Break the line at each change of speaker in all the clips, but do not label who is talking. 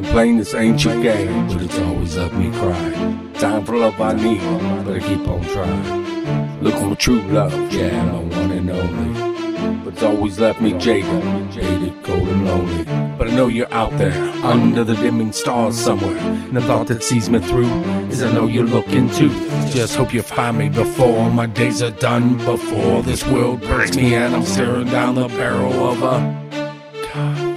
been playing this ancient game, but it's always left me cry. Time for love I need, but I keep on trying. Looking for true love, yeah, my one and only. But it's always left me jaded, jaded, cold and lonely. But I know you're out there, under the dimming stars somewhere. And the thought that sees me through is I know you're looking too. Just hope you find me before my days are done, before this world breaks me and I'm staring down the barrel of a. God.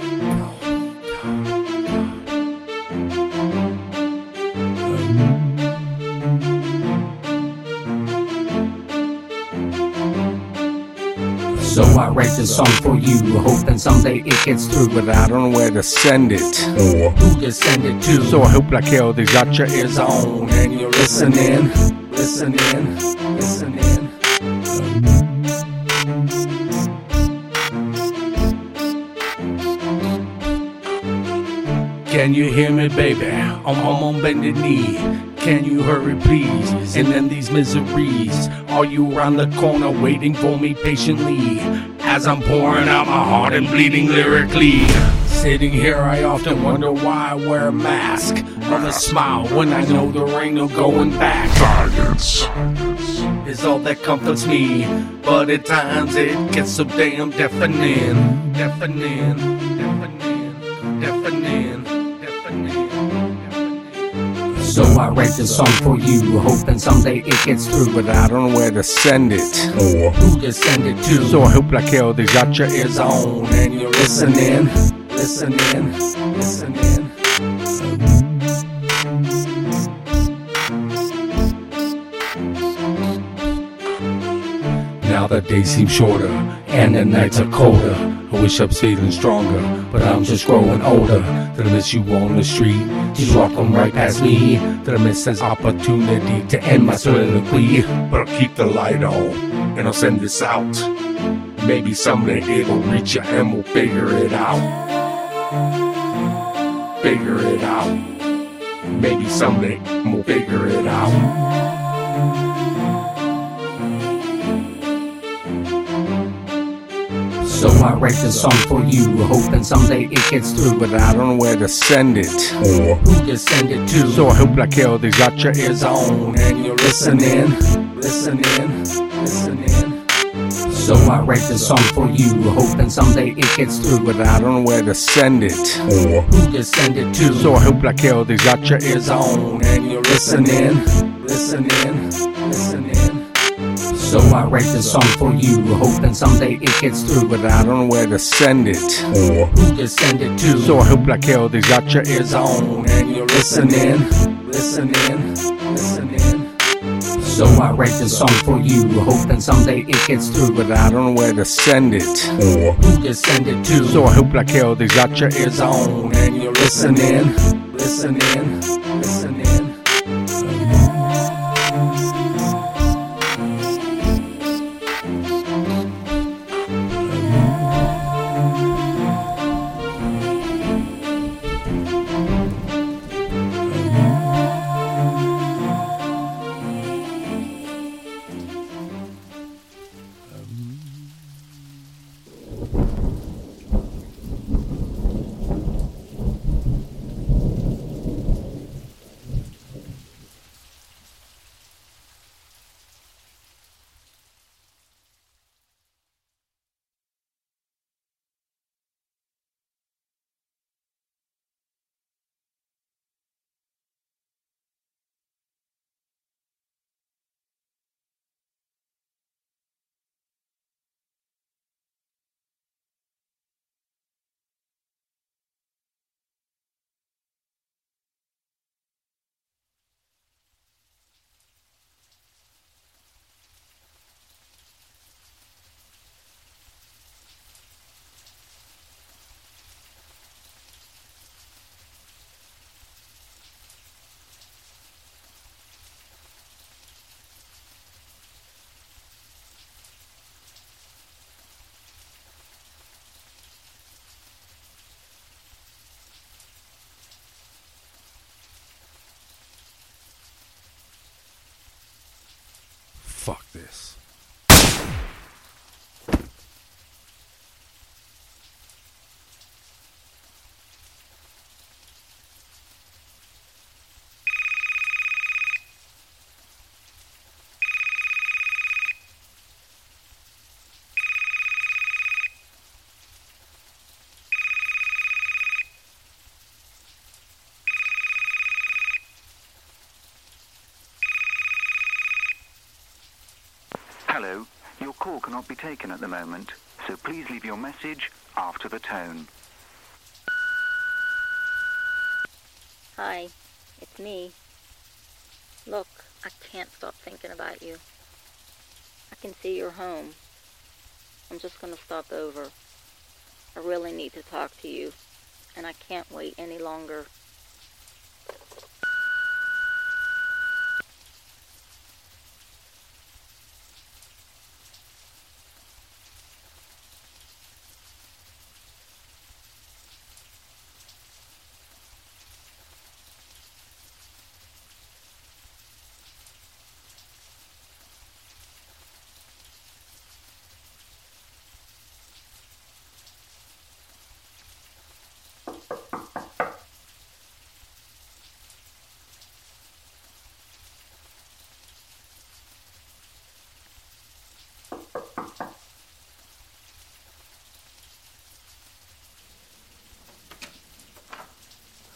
So I write this song for you, hoping someday it gets through. But I don't know where to send it, or who to send it to. So I hope like hell they got your ears on, and you're listening, listening, listening. Can you hear me, baby? I'm, I'm on bended knee. Can you hurry, please? And then these miseries. Are you around the corner waiting for me patiently? As I'm pouring out my heart and bleeding lyrically. Sitting here, I often wonder why I wear a mask. Of a smile when I know there ain't no going back.
Science.
Is all that comforts me. But at times it gets so damn deafening. Deafening. Deafening. Deafening. Deafening. So I write this song for you, hoping someday it gets through. But I don't know where to send it, or who to send it to. So I hope like hell they got your ears on, and you're listening, listening, listening. The days seem shorter and the nights are colder. I wish I was feeling stronger, but I'm just growing older. Did I miss you on the street? You walk on right past me? Did I miss this opportunity to end my soliloquy? But I'll keep the light on and I'll send this out. Maybe someday it'll reach you and we'll figure it out. Figure it out. Maybe someday we'll figure it out. So I write this song for you, hoping someday it gets through. But I don't know where to send it, or who to send it to. So I hope like hell they got your ears on, and you're listening, listening, listening. So I write this song for you, hoping someday it gets through. But I don't know where to send it, or who to send it to. So I hope like hell they got your ears on, and you're listening, listening, listening. So I write this song for you, hoping someday it gets through. But I don't know where to send it, or who to send it to. So I hope like hell they got your ears on, and you're listening, listening, listening. So I write this song for you, hoping someday it gets through. But I don't know where to send it, or who to send it to. So I hope like hell they got your ears on, and you're listening, listening, listening.
Hello. Your call cannot be taken at the moment, so please leave your message after the tone.
Hi, it's me. Look, I can't stop thinking about you. I can see you're home. I'm just gonna stop over. I really need to talk to you, and I can't wait any longer.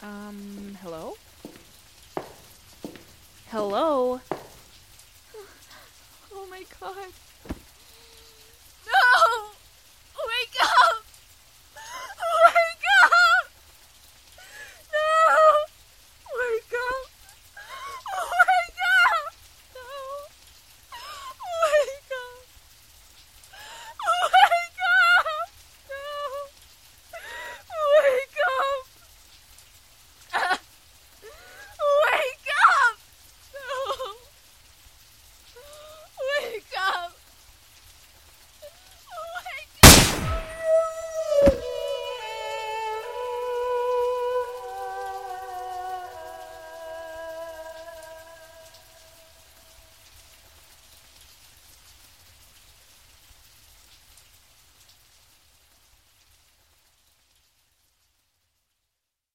Um, hello? Hello? Oh my god.